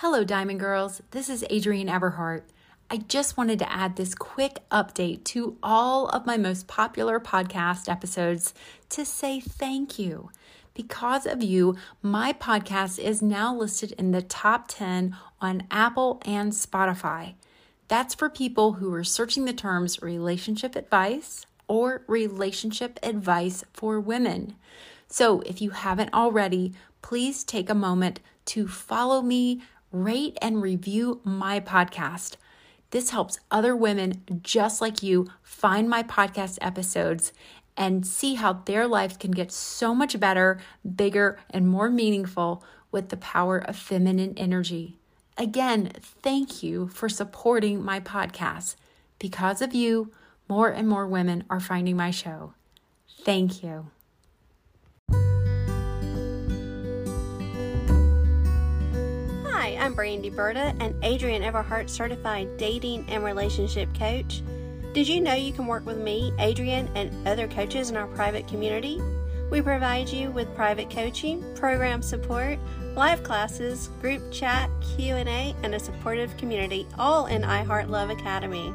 Hello, Diamond Girls. This is Adrienne Everheart. I just wanted to add this quick update to all of my most popular podcast episodes to say thank you. Because of you, my podcast is now listed in the top 10 on Apple and Spotify. That's for people who are searching the terms relationship advice or relationship advice for women. So if you haven't already, please take a moment to follow me, rate, and review my podcast. This helps other women just like you find my podcast episodes and see how their lives can get so much better, bigger, and more meaningful with the power of feminine energy. Again, thank you for supporting my podcast. Because of you, more and more women are finding my show. Thank you. Hi, I'm Brandy Berta, an Adrienne Everheart certified dating and relationship coach. Did you know you can work with me, Adrienne, and other coaches in our private community? We provide you with private coaching, program support, live classes, group chat, Q&A, and a supportive community, all in iHeart Love Academy.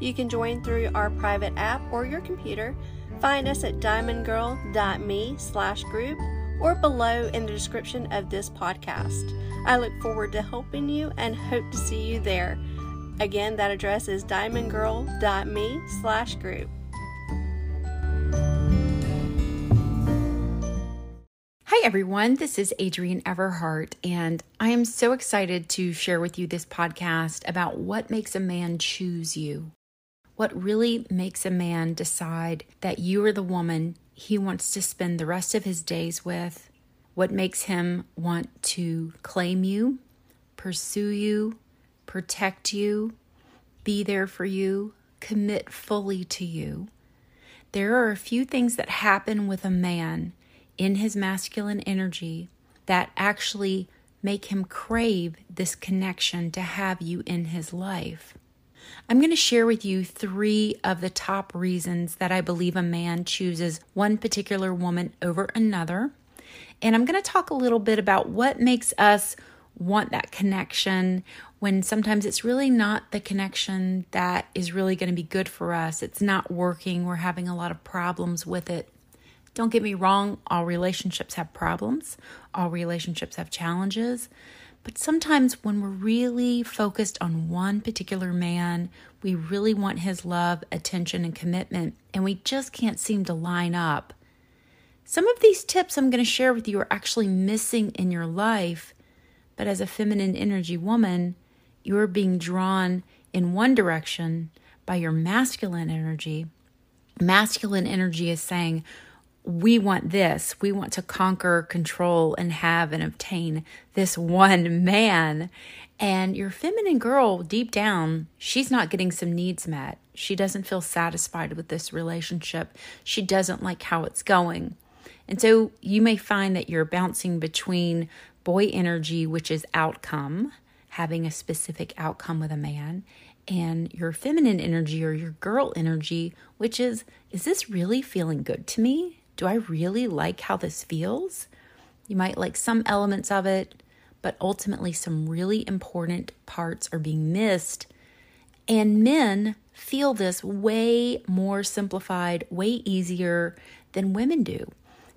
You can join through our private app or your computer. Find us at diamondgirl.me slash group or below in the description of this podcast. I look forward to helping you and hope to see you there. Again, that address is diamondgirl.me slash group. Hi, everyone. This is Adrienne Everheart, and I am so excited to share with you this podcast about what makes a man choose you. What really makes a man decide that you are the woman he wants to spend the rest of his days with? What makes him want to claim you, pursue you, protect you, be there for you, commit fully to you? There are a few things that happen with a man in his masculine energy that actually make him crave this connection to have you in his life. I'm going to share with you three of the top reasons that I believe a man chooses one particular woman over another. And I'm going to talk a little bit about what makes us want that connection when sometimes it's really not the connection that is really going to be good for us. It's not working. We're having a lot of problems with it. Don't get me wrong, all relationships have problems, all relationships have challenges. But sometimes when we're really focused on one particular man, we really want his love, attention, and commitment, and we just can't seem to line up. Some of these tips I'm going to share with you are actually missing in your life, but as a feminine energy woman, you're being drawn in one direction by your masculine energy. Masculine energy is saying, we want this. We want to conquer, control, and have and obtain this one man. And your feminine girl, deep down, she's not getting some needs met. She doesn't feel satisfied with this relationship. She doesn't like how it's going. And so you may find that you're bouncing between boy energy, which is outcome, having a specific outcome with a man, and your feminine energy or your girl energy, which is, is this really feeling good to me? Do I really like how this feels? You might like some elements of it, but ultimately, some really important parts are being missed. And men feel this way more simplified, way easier than women do.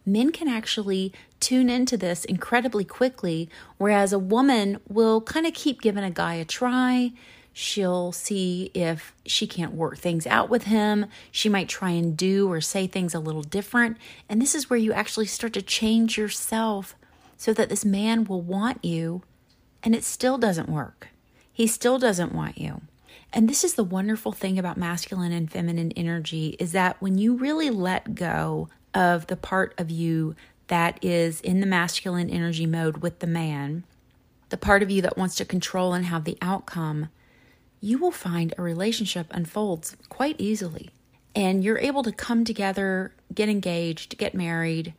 Men can actually tune into this incredibly quickly, whereas a woman will kind of keep giving a guy a try. She'll see if she can't work things out with him. She might try and do or say things a little different. And this is where you actually start to change yourself so that this man will want you, and it still doesn't work. He still doesn't want you. And this is the wonderful thing about masculine and feminine energy is that when you really let go of the part of you that is in the masculine energy mode with the man, the part of you that wants to control and have the outcome, you will find a relationship unfolds quite easily. And you're able to come together, get engaged, get married,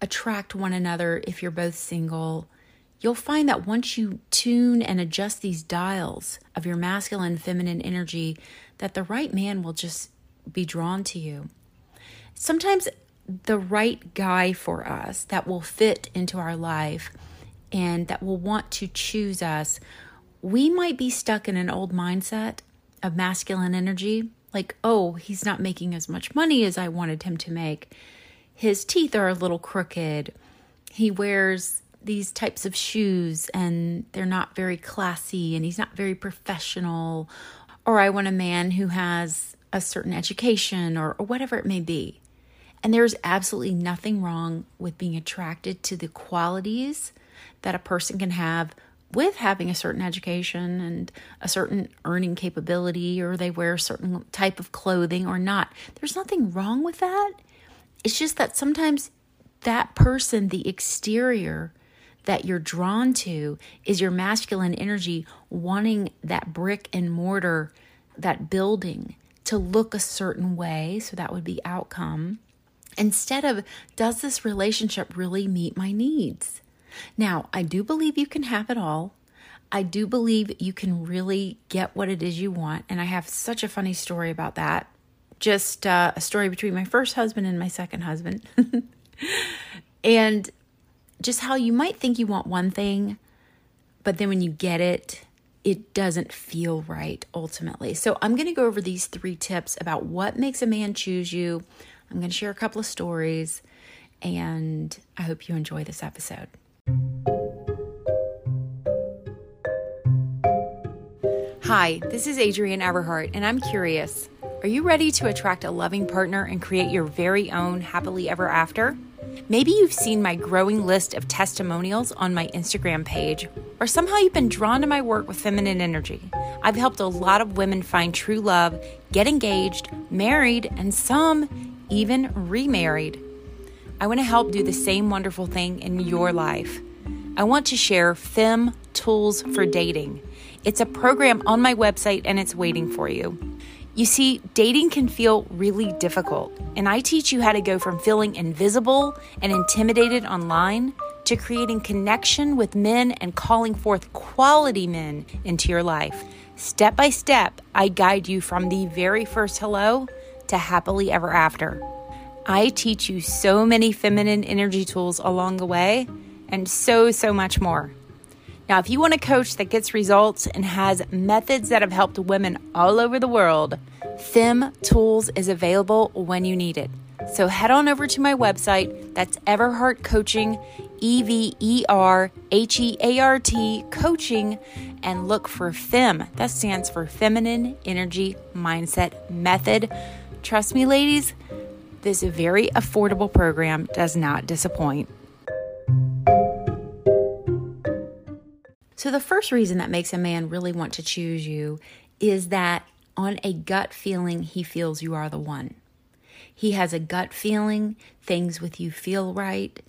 attract one another if you're both single. You'll find that once you tune and adjust these dials of your masculine feminine energy, that the right man will just be drawn to you. Sometimes the right guy for us that will fit into our life and that will want to choose us, we might be stuck in an old mindset of masculine energy. Like, oh, he's not making as much money as I wanted him to make. His teeth are a little crooked. He wears these types of shoes and they're not very classy and he's not very professional. Or I want a man who has a certain education or, or whatever it may be. And there's absolutely nothing wrong with being attracted to the qualities that a person can have with having a certain education and a certain earning capability or they wear a certain type of clothing or not. There's nothing wrong with that. It's just that sometimes that person, the exterior that you're drawn to, is your masculine energy wanting that brick and mortar, that building to look a certain way. So that would be outcome. Instead of, does this relationship really meet my needs? Now, I do believe you can have it all. I do believe you can really get what it is you want. And I have such a funny story about that. Just uh, a story between my first husband and my second husband. and just how you might think you want one thing, but then when you get it, it doesn't feel right ultimately. So, I'm going to go over these three tips about what makes a man choose you. I'm going to share a couple of stories, and I hope you enjoy this episode. Hi, this is Adrienne Everheart, and I'm curious are you ready to attract a loving partner and create your very own happily ever after? Maybe you've seen my growing list of testimonials on my Instagram page, or somehow you've been drawn to my work with feminine energy. I've helped a lot of women find true love, get engaged, married, and some even remarried. I want to help do the same wonderful thing in your life. I want to share FEM Tools for Dating. It's a program on my website and it's waiting for you. You see, dating can feel really difficult, and I teach you how to go from feeling invisible and intimidated online to creating connection with men and calling forth quality men into your life. Step by step, I guide you from the very first hello to happily ever after. I teach you so many feminine energy tools along the way and so, so much more. Now, if you want a coach that gets results and has methods that have helped women all over the world, FEM Tools is available when you need it. So head on over to my website. That's Everheart Coaching, E V E R H E A R T Coaching, and look for FEM. That stands for Feminine Energy Mindset Method. Trust me, ladies, this very affordable program does not disappoint. So, the first reason that makes a man really want to choose you is that on a gut feeling, he feels you are the one. He has a gut feeling, things with you feel right.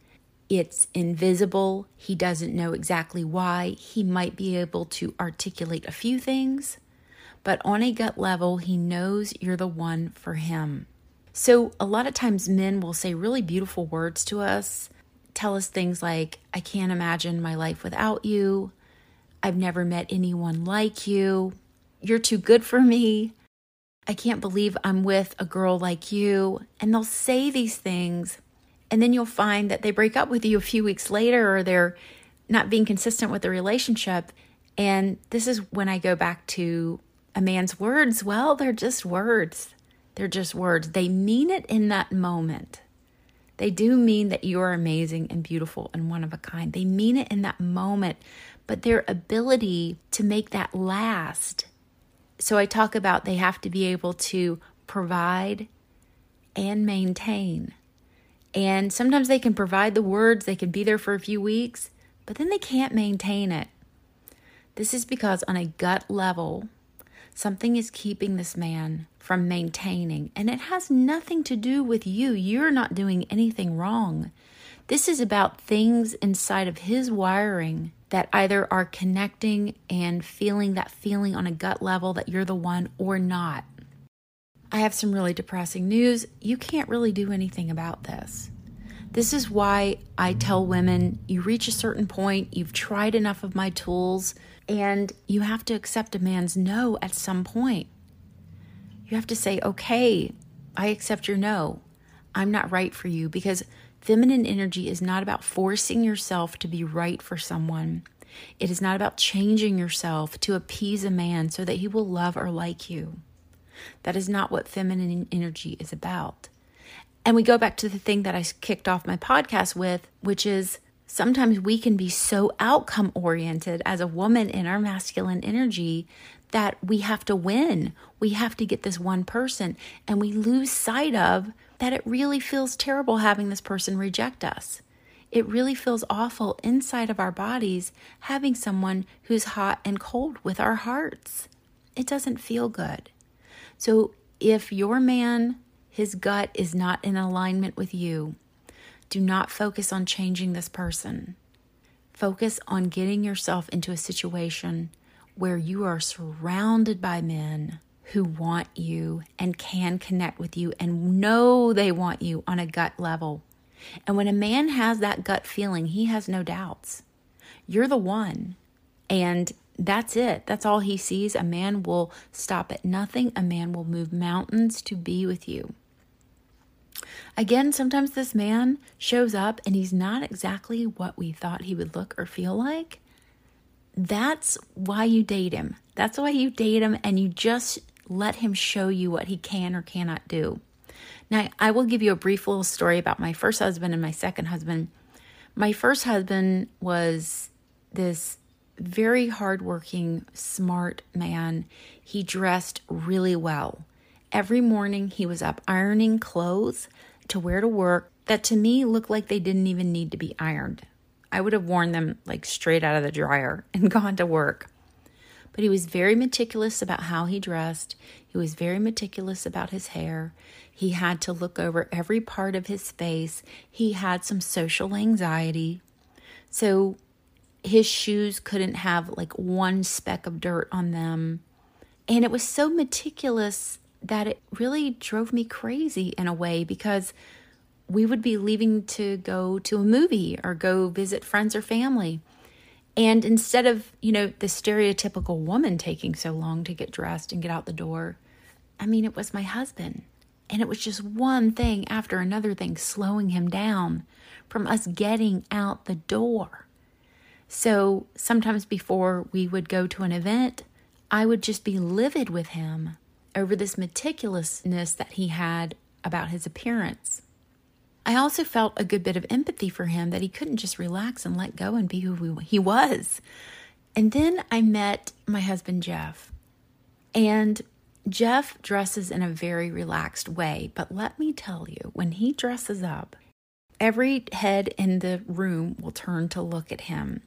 It's invisible. He doesn't know exactly why. He might be able to articulate a few things, but on a gut level, he knows you're the one for him. So, a lot of times, men will say really beautiful words to us, tell us things like, I can't imagine my life without you. I've never met anyone like you. You're too good for me. I can't believe I'm with a girl like you. And they'll say these things. And then you'll find that they break up with you a few weeks later or they're not being consistent with the relationship. And this is when I go back to a man's words. Well, they're just words. They're just words. They mean it in that moment. They do mean that you are amazing and beautiful and one of a kind. They mean it in that moment, but their ability to make that last. So I talk about they have to be able to provide and maintain. And sometimes they can provide the words, they can be there for a few weeks, but then they can't maintain it. This is because, on a gut level, something is keeping this man from maintaining, and it has nothing to do with you. You're not doing anything wrong. This is about things inside of his wiring that either are connecting and feeling that feeling on a gut level that you're the one or not. I have some really depressing news. You can't really do anything about this. This is why I tell women you reach a certain point, you've tried enough of my tools, and you have to accept a man's no at some point. You have to say, okay, I accept your no. I'm not right for you because Feminine energy is not about forcing yourself to be right for someone. It is not about changing yourself to appease a man so that he will love or like you. That is not what feminine energy is about. And we go back to the thing that I kicked off my podcast with, which is sometimes we can be so outcome oriented as a woman in our masculine energy that we have to win. We have to get this one person, and we lose sight of that it really feels terrible having this person reject us. It really feels awful inside of our bodies having someone who's hot and cold with our hearts. It doesn't feel good. So, if your man, his gut is not in alignment with you, do not focus on changing this person. Focus on getting yourself into a situation where you are surrounded by men who want you and can connect with you and know they want you on a gut level. And when a man has that gut feeling, he has no doubts. You're the one. And that's it. That's all he sees. A man will stop at nothing. A man will move mountains to be with you. Again, sometimes this man shows up and he's not exactly what we thought he would look or feel like. That's why you date him. That's why you date him and you just let him show you what he can or cannot do. Now, I will give you a brief little story about my first husband and my second husband. My first husband was this very hardworking, smart man. He dressed really well. Every morning he was up ironing clothes to wear to work that to me looked like they didn't even need to be ironed. I would have worn them like straight out of the dryer and gone to work. But he was very meticulous about how he dressed. He was very meticulous about his hair. He had to look over every part of his face. He had some social anxiety. So his shoes couldn't have like one speck of dirt on them. And it was so meticulous that it really drove me crazy in a way because we would be leaving to go to a movie or go visit friends or family. And instead of, you know, the stereotypical woman taking so long to get dressed and get out the door, I mean, it was my husband. And it was just one thing after another thing slowing him down from us getting out the door. So sometimes before we would go to an event, I would just be livid with him over this meticulousness that he had about his appearance. I also felt a good bit of empathy for him that he couldn't just relax and let go and be who he was. And then I met my husband, Jeff. And Jeff dresses in a very relaxed way, but let me tell you, when he dresses up, every head in the room will turn to look at him.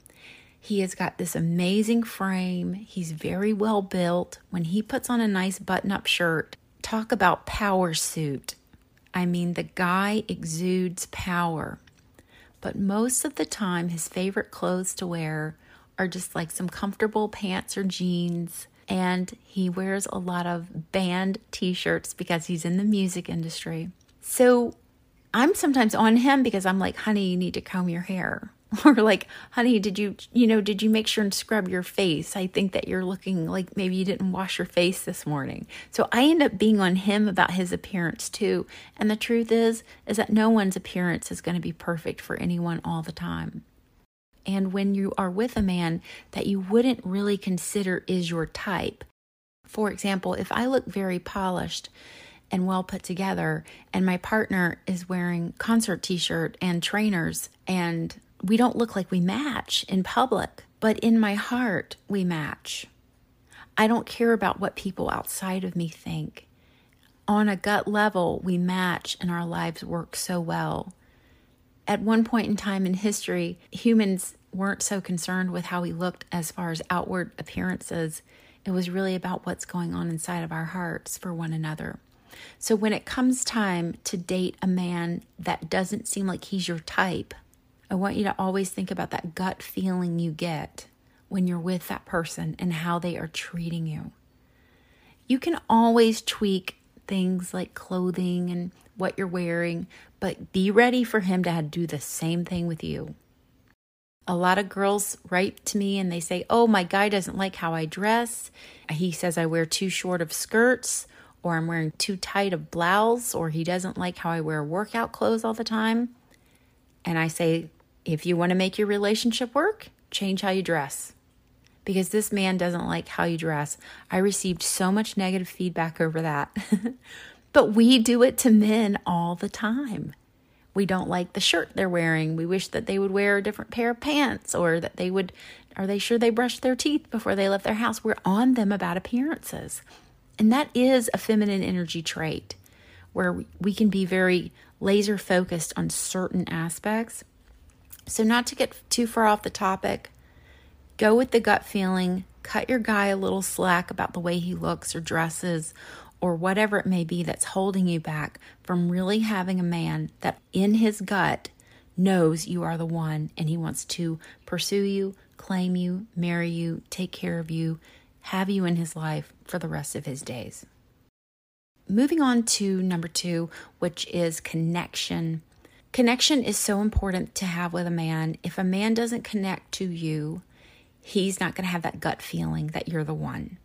He has got this amazing frame. He's very well built. When he puts on a nice button up shirt, talk about power suit. I mean, the guy exudes power. But most of the time, his favorite clothes to wear are just like some comfortable pants or jeans. And he wears a lot of band t shirts because he's in the music industry. So I'm sometimes on him because I'm like, honey, you need to comb your hair. or like honey did you you know did you make sure and scrub your face? I think that you're looking like maybe you didn't wash your face this morning. So i end up being on him about his appearance too. And the truth is is that no one's appearance is going to be perfect for anyone all the time. And when you are with a man that you wouldn't really consider is your type for example if i look very polished and well put together and my partner is wearing concert t-shirt and trainers and we don't look like we match in public, but in my heart, we match. I don't care about what people outside of me think. On a gut level, we match and our lives work so well. At one point in time in history, humans weren't so concerned with how we looked as far as outward appearances. It was really about what's going on inside of our hearts for one another. So when it comes time to date a man that doesn't seem like he's your type, I want you to always think about that gut feeling you get when you're with that person and how they are treating you. You can always tweak things like clothing and what you're wearing, but be ready for him to do the same thing with you. A lot of girls write to me and they say, Oh, my guy doesn't like how I dress. He says I wear too short of skirts, or I'm wearing too tight of blouse, or he doesn't like how I wear workout clothes all the time. And I say, if you want to make your relationship work, change how you dress. Because this man doesn't like how you dress. I received so much negative feedback over that. but we do it to men all the time. We don't like the shirt they're wearing. We wish that they would wear a different pair of pants or that they would, are they sure they brushed their teeth before they left their house? We're on them about appearances. And that is a feminine energy trait where we can be very laser focused on certain aspects. So, not to get too far off the topic, go with the gut feeling, cut your guy a little slack about the way he looks or dresses or whatever it may be that's holding you back from really having a man that in his gut knows you are the one and he wants to pursue you, claim you, marry you, take care of you, have you in his life for the rest of his days. Moving on to number two, which is connection. Connection is so important to have with a man. If a man doesn't connect to you, he's not going to have that gut feeling that you're the one.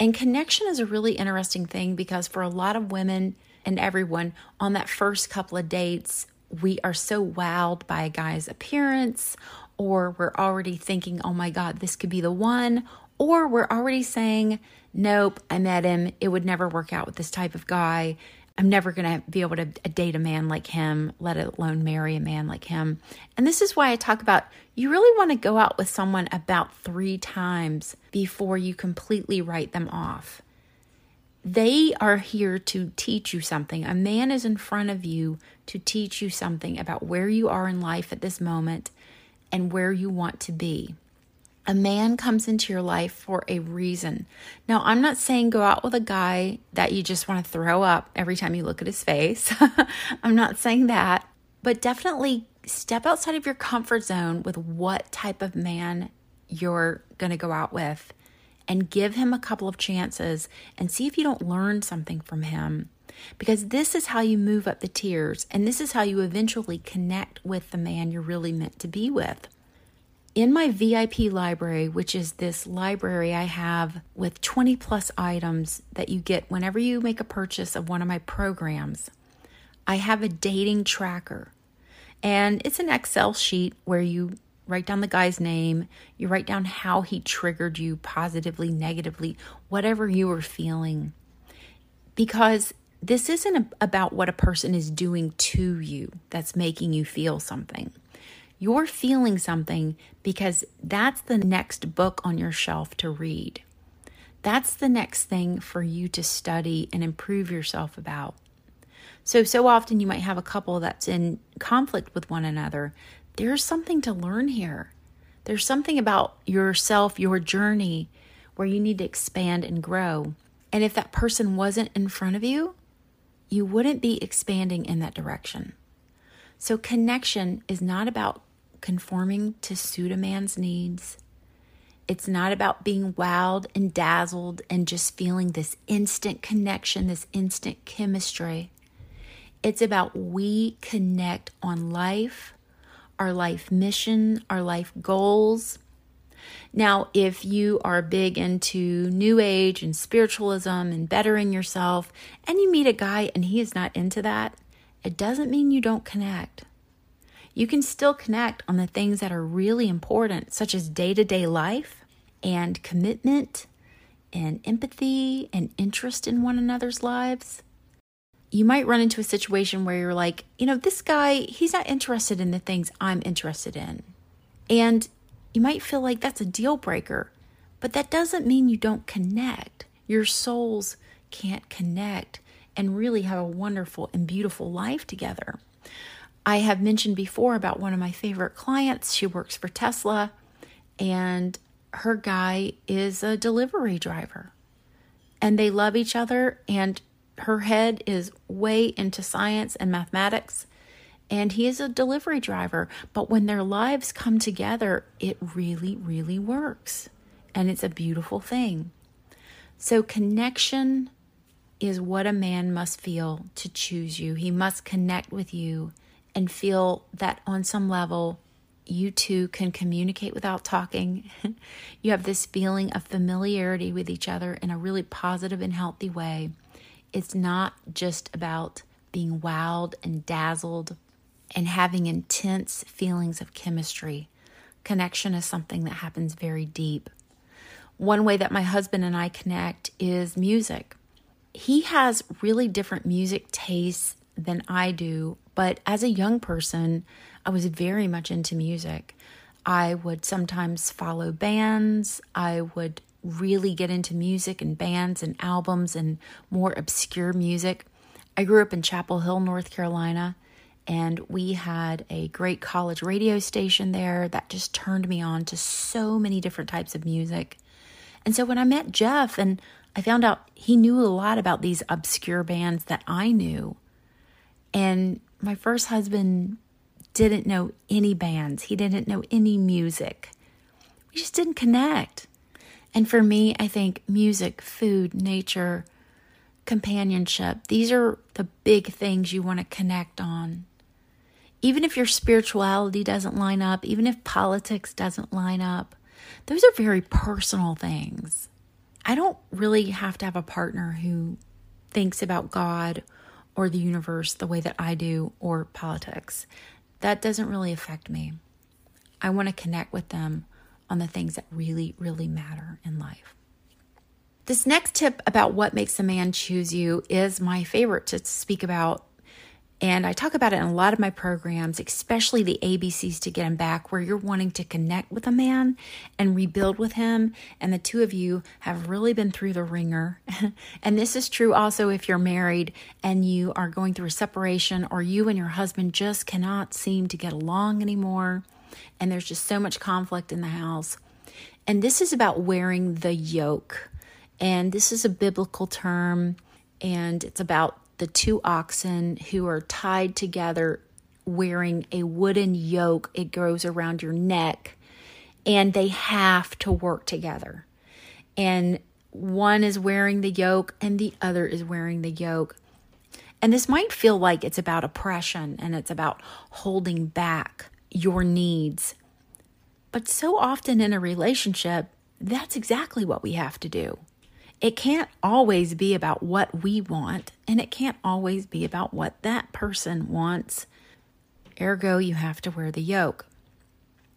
And connection is a really interesting thing because for a lot of women and everyone on that first couple of dates, we are so wowed by a guy's appearance, or we're already thinking, oh my God, this could be the one, or we're already saying, nope, I met him. It would never work out with this type of guy. I'm never going to be able to date a man like him, let alone marry a man like him. And this is why I talk about you really want to go out with someone about three times before you completely write them off. They are here to teach you something. A man is in front of you to teach you something about where you are in life at this moment and where you want to be. A man comes into your life for a reason. Now, I'm not saying go out with a guy that you just want to throw up every time you look at his face. I'm not saying that, but definitely step outside of your comfort zone with what type of man you're going to go out with and give him a couple of chances and see if you don't learn something from him. Because this is how you move up the tiers and this is how you eventually connect with the man you're really meant to be with in my VIP library, which is this library I have with 20 plus items that you get whenever you make a purchase of one of my programs, I have a dating tracker. And it's an Excel sheet where you write down the guy's name, you write down how he triggered you positively, negatively, whatever you were feeling. Because this isn't about what a person is doing to you that's making you feel something. You're feeling something because that's the next book on your shelf to read. That's the next thing for you to study and improve yourself about. So, so often you might have a couple that's in conflict with one another. There's something to learn here. There's something about yourself, your journey, where you need to expand and grow. And if that person wasn't in front of you, you wouldn't be expanding in that direction. So, connection is not about conforming to suit a man's needs. It's not about being wowed and dazzled and just feeling this instant connection, this instant chemistry. It's about we connect on life, our life mission, our life goals. Now, if you are big into new age and spiritualism and bettering yourself, and you meet a guy and he is not into that, it doesn't mean you don't connect you can still connect on the things that are really important, such as day to day life and commitment and empathy and interest in one another's lives. You might run into a situation where you're like, you know, this guy, he's not interested in the things I'm interested in. And you might feel like that's a deal breaker, but that doesn't mean you don't connect. Your souls can't connect and really have a wonderful and beautiful life together. I have mentioned before about one of my favorite clients. She works for Tesla, and her guy is a delivery driver. And they love each other, and her head is way into science and mathematics. And he is a delivery driver. But when their lives come together, it really, really works. And it's a beautiful thing. So, connection is what a man must feel to choose you. He must connect with you and feel that on some level you two can communicate without talking. you have this feeling of familiarity with each other in a really positive and healthy way. It's not just about being wowed and dazzled and having intense feelings of chemistry. Connection is something that happens very deep. One way that my husband and I connect is music. He has really different music tastes than I do, but as a young person, I was very much into music. I would sometimes follow bands. I would really get into music and bands and albums and more obscure music. I grew up in Chapel Hill, North Carolina, and we had a great college radio station there that just turned me on to so many different types of music. And so when I met Jeff and I found out he knew a lot about these obscure bands that I knew, and my first husband didn't know any bands, he didn't know any music. We just didn't connect. And for me, I think music, food, nature, companionship, these are the big things you want to connect on. Even if your spirituality doesn't line up, even if politics doesn't line up, those are very personal things. I don't really have to have a partner who thinks about God or the universe the way that I do or politics. That doesn't really affect me. I want to connect with them on the things that really, really matter in life. This next tip about what makes a man choose you is my favorite to speak about. And I talk about it in a lot of my programs, especially the ABCs to get him back, where you're wanting to connect with a man and rebuild with him. And the two of you have really been through the ringer. and this is true also if you're married and you are going through a separation or you and your husband just cannot seem to get along anymore and there's just so much conflict in the house. And this is about wearing the yoke. And this is a biblical term, and it's about the two oxen who are tied together wearing a wooden yoke. It goes around your neck, and they have to work together. And one is wearing the yoke, and the other is wearing the yoke. And this might feel like it's about oppression and it's about holding back your needs. But so often in a relationship, that's exactly what we have to do. It can't always be about what we want, and it can't always be about what that person wants. Ergo, you have to wear the yoke.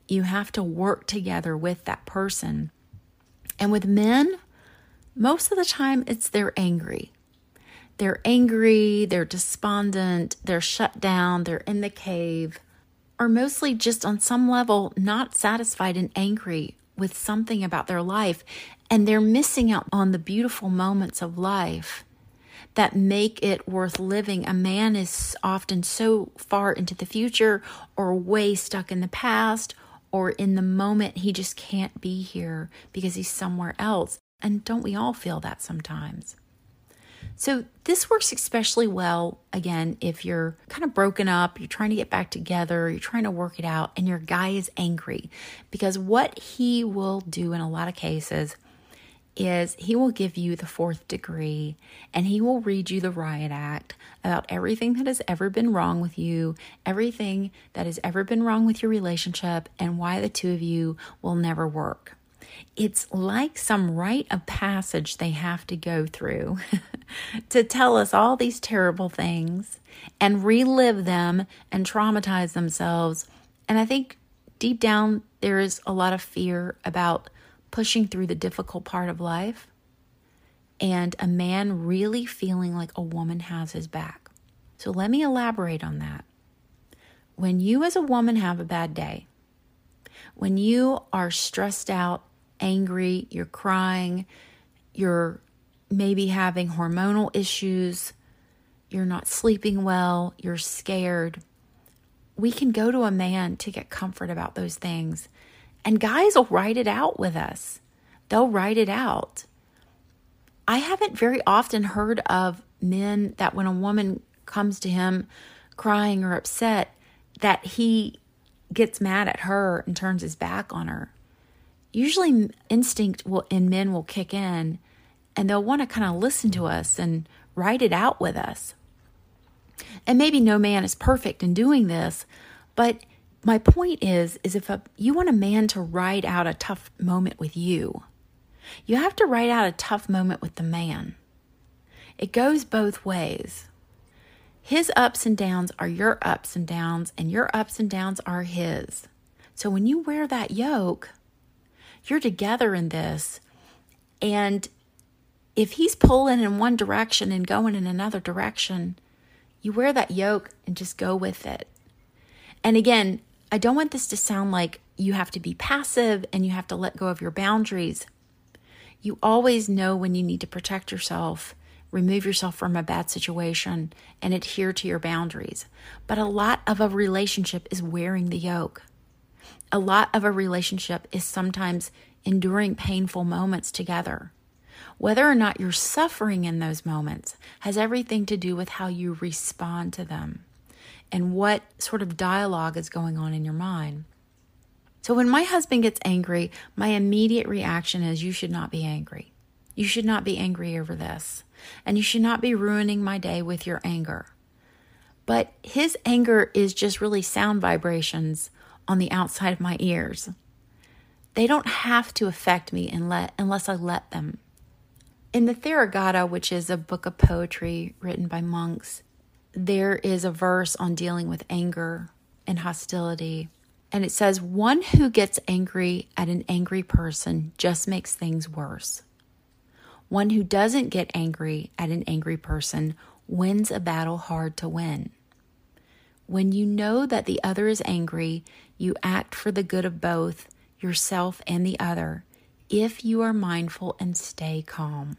You have to work together with that person. And with men, most of the time it's they're angry. They're angry, they're despondent, they're shut down, they're in the cave or mostly just on some level not satisfied and angry with something about their life, and they're missing out on the beautiful moments of life that make it worth living. A man is often so far into the future or way stuck in the past or in the moment he just can't be here because he's somewhere else. And don't we all feel that sometimes? So, this works especially well, again, if you're kind of broken up, you're trying to get back together, you're trying to work it out, and your guy is angry. Because what he will do in a lot of cases is he will give you the fourth degree and he will read you the riot act about everything that has ever been wrong with you, everything that has ever been wrong with your relationship, and why the two of you will never work. It's like some rite of passage they have to go through to tell us all these terrible things and relive them and traumatize themselves. And I think deep down, there is a lot of fear about pushing through the difficult part of life and a man really feeling like a woman has his back. So let me elaborate on that. When you, as a woman, have a bad day, when you are stressed out angry, you're crying, you're maybe having hormonal issues, you're not sleeping well, you're scared. We can go to a man to get comfort about those things. And guys will write it out with us. They'll write it out. I haven't very often heard of men that when a woman comes to him crying or upset, that he gets mad at her and turns his back on her usually instinct will in men will kick in and they'll want to kind of listen to us and write it out with us. And maybe no man is perfect in doing this, but my point is is if a, you want a man to ride out a tough moment with you, you have to ride out a tough moment with the man. It goes both ways. His ups and downs are your ups and downs, and your ups and downs are his. So when you wear that yoke, you're together in this. And if he's pulling in one direction and going in another direction, you wear that yoke and just go with it. And again, I don't want this to sound like you have to be passive and you have to let go of your boundaries. You always know when you need to protect yourself, remove yourself from a bad situation, and adhere to your boundaries. But a lot of a relationship is wearing the yoke. A lot of a relationship is sometimes enduring painful moments together. Whether or not you're suffering in those moments has everything to do with how you respond to them and what sort of dialogue is going on in your mind. So when my husband gets angry, my immediate reaction is, You should not be angry. You should not be angry over this. And you should not be ruining my day with your anger. But his anger is just really sound vibrations on the outside of my ears. They don't have to affect me unless I let them. In the Therigatha, which is a book of poetry written by monks, there is a verse on dealing with anger and hostility. And it says, One who gets angry at an angry person just makes things worse. One who doesn't get angry at an angry person wins a battle hard to win. When you know that the other is angry, you act for the good of both yourself and the other if you are mindful and stay calm.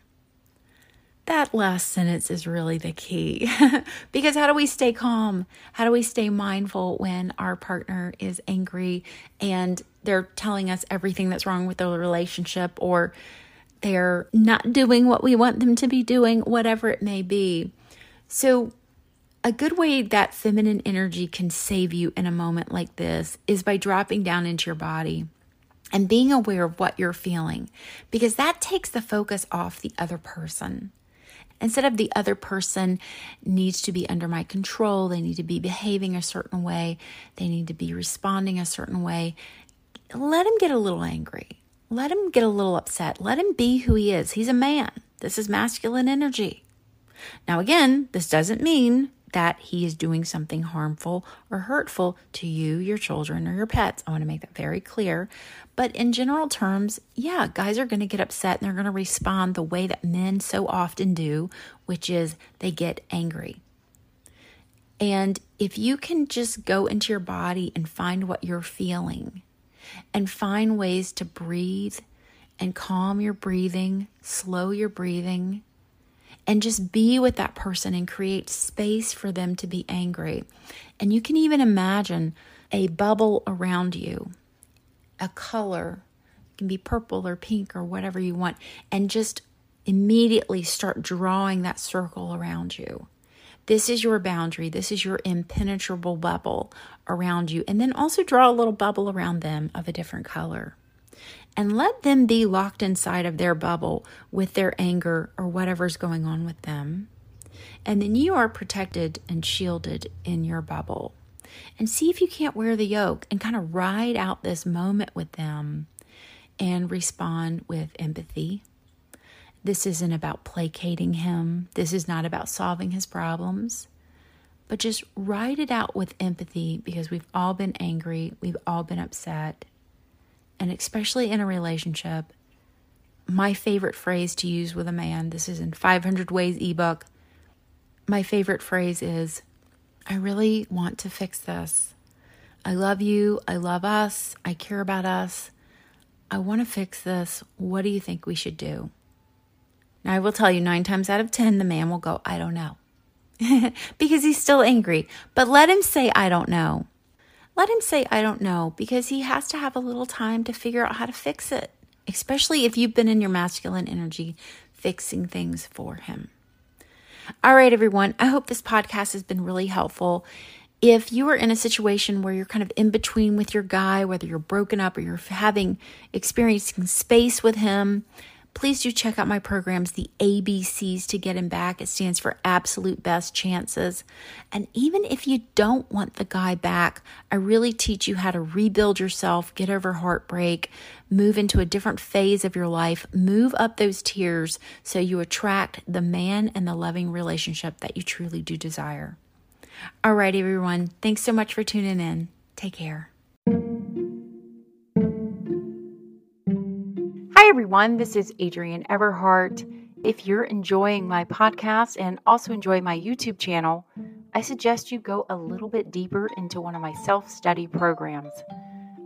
That last sentence is really the key because how do we stay calm? How do we stay mindful when our partner is angry and they're telling us everything that's wrong with the relationship or they're not doing what we want them to be doing, whatever it may be? So, a good way that feminine energy can save you in a moment like this is by dropping down into your body and being aware of what you're feeling because that takes the focus off the other person. Instead of the other person needs to be under my control, they need to be behaving a certain way, they need to be responding a certain way, let him get a little angry. Let him get a little upset. Let him be who he is. He's a man. This is masculine energy. Now, again, this doesn't mean that he is doing something harmful or hurtful to you, your children, or your pets. I want to make that very clear. But in general terms, yeah, guys are going to get upset and they're going to respond the way that men so often do, which is they get angry. And if you can just go into your body and find what you're feeling and find ways to breathe and calm your breathing, slow your breathing, and just be with that person and create space for them to be angry. And you can even imagine a bubble around you, a color, it can be purple or pink or whatever you want, and just immediately start drawing that circle around you. This is your boundary. This is your impenetrable bubble around you. And then also draw a little bubble around them of a different color and let them be locked inside of their bubble with their anger or whatever's going on with them. And then you are protected and shielded in your bubble. And see if you can't wear the yoke and kind of ride out this moment with them and respond with empathy. This isn't about placating him, this is not about solving his problems. But just ride it out with empathy because we've all been angry, we've all been upset, and especially in a relationship, my favorite phrase to use with a man, this is in 500 Ways ebook. My favorite phrase is, I really want to fix this. I love you. I love us. I care about us. I want to fix this. What do you think we should do? Now, I will tell you nine times out of 10, the man will go, I don't know. because he's still angry. But let him say, I don't know let him say, I don't know, because he has to have a little time to figure out how to fix it, especially if you've been in your masculine energy fixing things for him. All right, everyone, I hope this podcast has been really helpful. If you are in a situation where you're kind of in between with your guy, whether you're broken up or you're having experiencing space with him, please do check out my programs, the ABCs to get him back. It stands for absolute best chances. And even if you don't want the guy back, I really teach you how to rebuild yourself, get over heartbreak, move into a different phase of your life, move up those tiers so you attract the man and the loving relationship that you truly do desire. All right, everyone. Thanks so much for tuning in. Take care. Everyone. This is Adrienne Everheart. If you're enjoying my podcast and also enjoy my YouTube channel, I suggest you go a little bit deeper into one of my self study programs.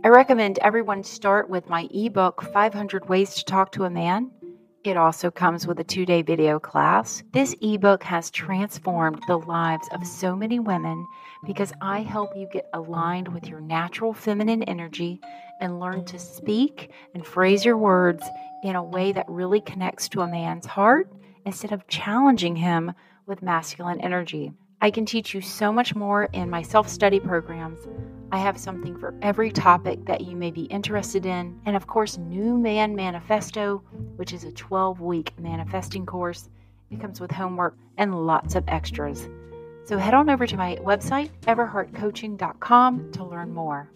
I recommend everyone start with my ebook, 500 Ways to Talk to a Man. It also comes with a two day video class. This ebook has transformed the lives of so many women because I help you get aligned with your natural feminine energy and learn to speak and phrase your words in a way that really connects to a man's heart instead of challenging him with masculine energy. I can teach you so much more in my self study programs. I have something for every topic that you may be interested in. And of course, New Man Manifesto, which is a 12 week manifesting course. It comes with homework and lots of extras. So head on over to my website, everheartcoaching.com, to learn more.